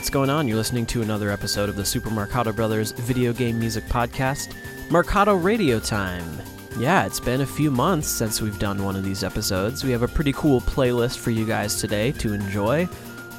What's going on? You're listening to another episode of the Super Marcato Brothers video game music podcast, Marcato Radio Time. Yeah, it's been a few months since we've done one of these episodes. We have a pretty cool playlist for you guys today to enjoy.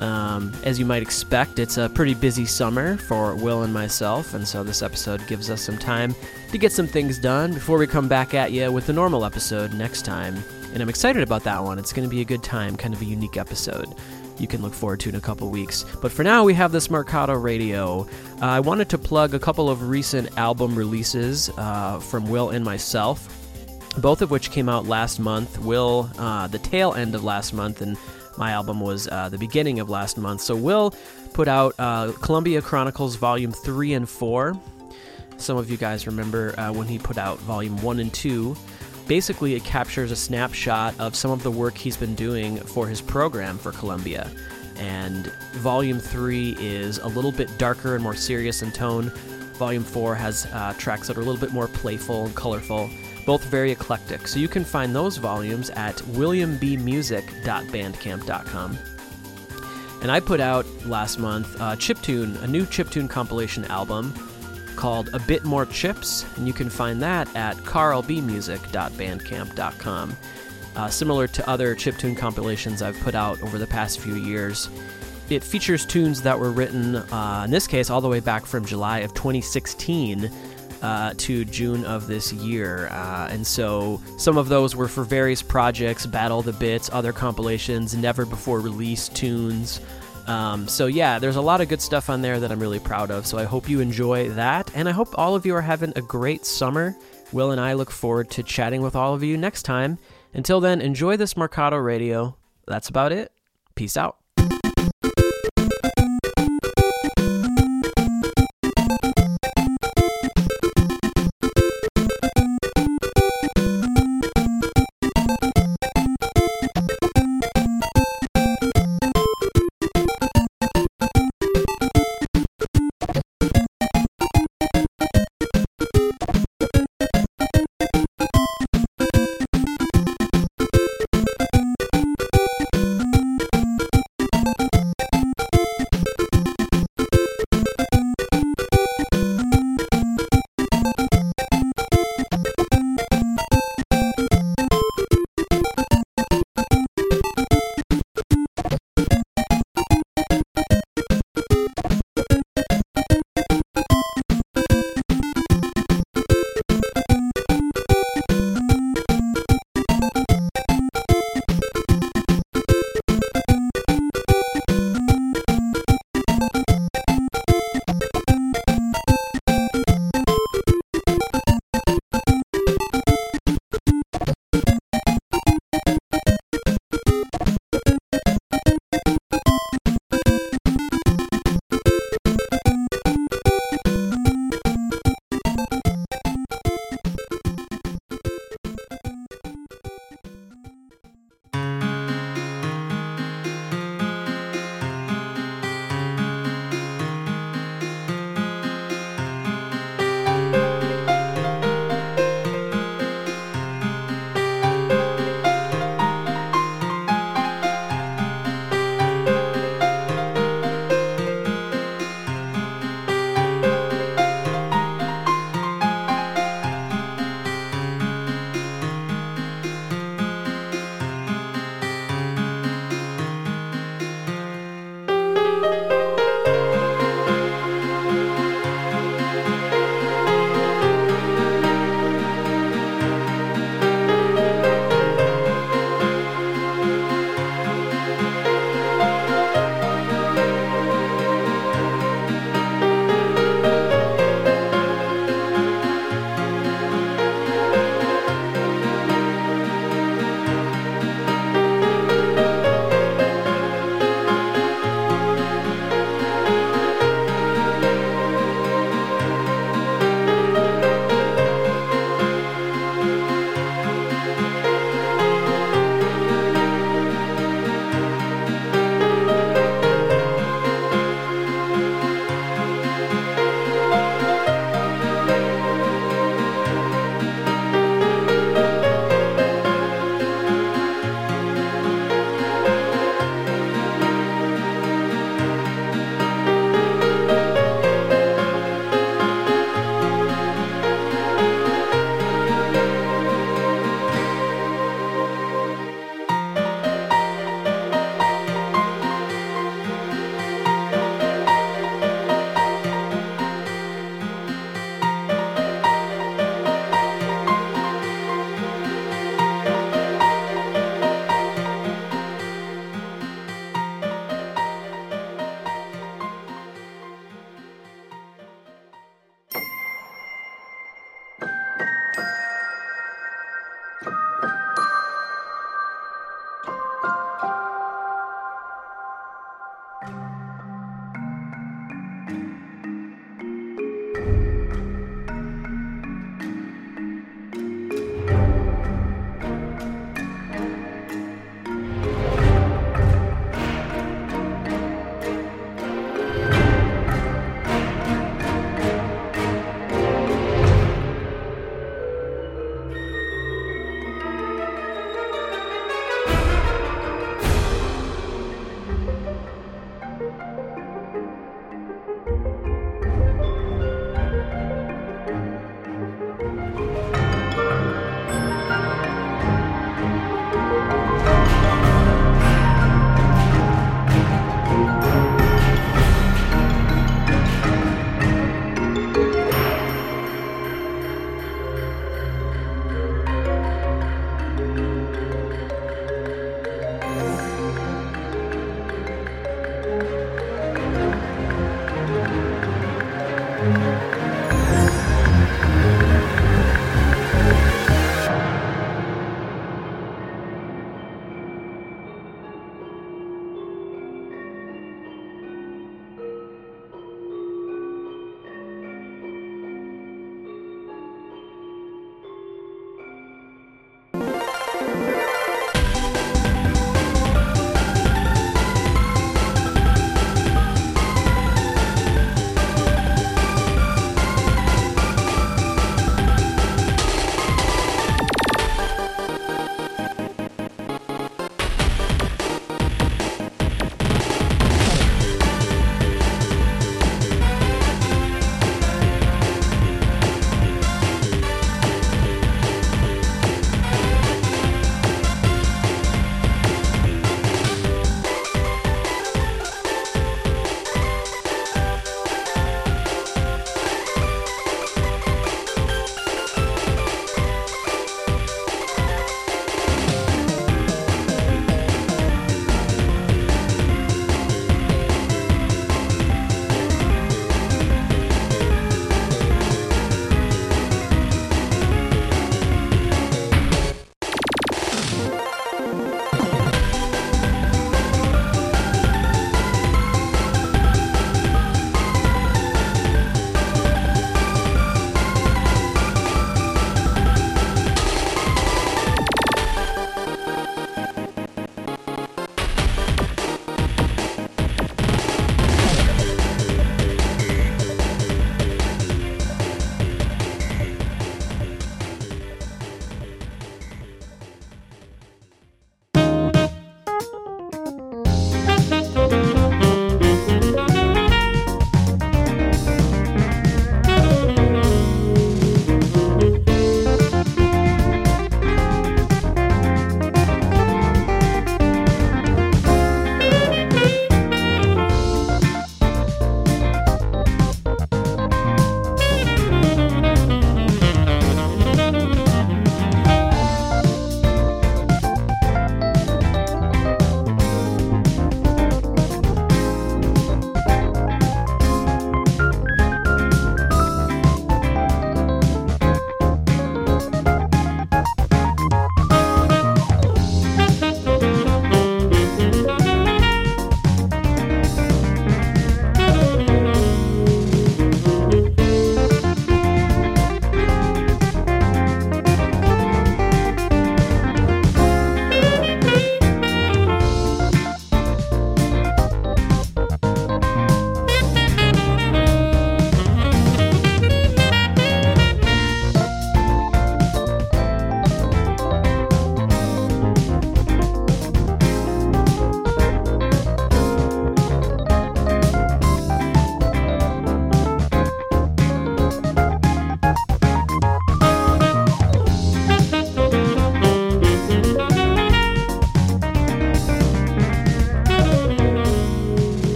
Um, as you might expect, it's a pretty busy summer for Will and myself, and so this episode gives us some time to get some things done before we come back at you with the normal episode next time. And I'm excited about that one. It's going to be a good time, kind of a unique episode you can look forward to in a couple weeks. But for now, we have this Marcato Radio. Uh, I wanted to plug a couple of recent album releases uh, from Will and myself, both of which came out last month. Will, uh, the tail end of last month, and my album was uh, the beginning of last month. So Will put out uh, Columbia Chronicles Volume 3 and 4. Some of you guys remember uh, when he put out Volume 1 and 2 basically it captures a snapshot of some of the work he's been doing for his program for Columbia. And volume three is a little bit darker and more serious in tone. Volume four has uh, tracks that are a little bit more playful and colorful, both very eclectic. So you can find those volumes at williambmusic.bandcamp.com. And I put out last month uh, Chiptune, a new Chiptune compilation album called A Bit More Chips, and you can find that at carlbmusic.bandcamp.com. Uh, similar to other chiptune compilations I've put out over the past few years, it features tunes that were written, uh, in this case, all the way back from July of 2016 uh, to June of this year. Uh, and so some of those were for various projects Battle the Bits, other compilations, never before released tunes. Um, so yeah, there's a lot of good stuff on there that I'm really proud of. So I hope you enjoy that, and I hope all of you are having a great summer. Will and I look forward to chatting with all of you next time. Until then, enjoy this Marcato Radio. That's about it. Peace out.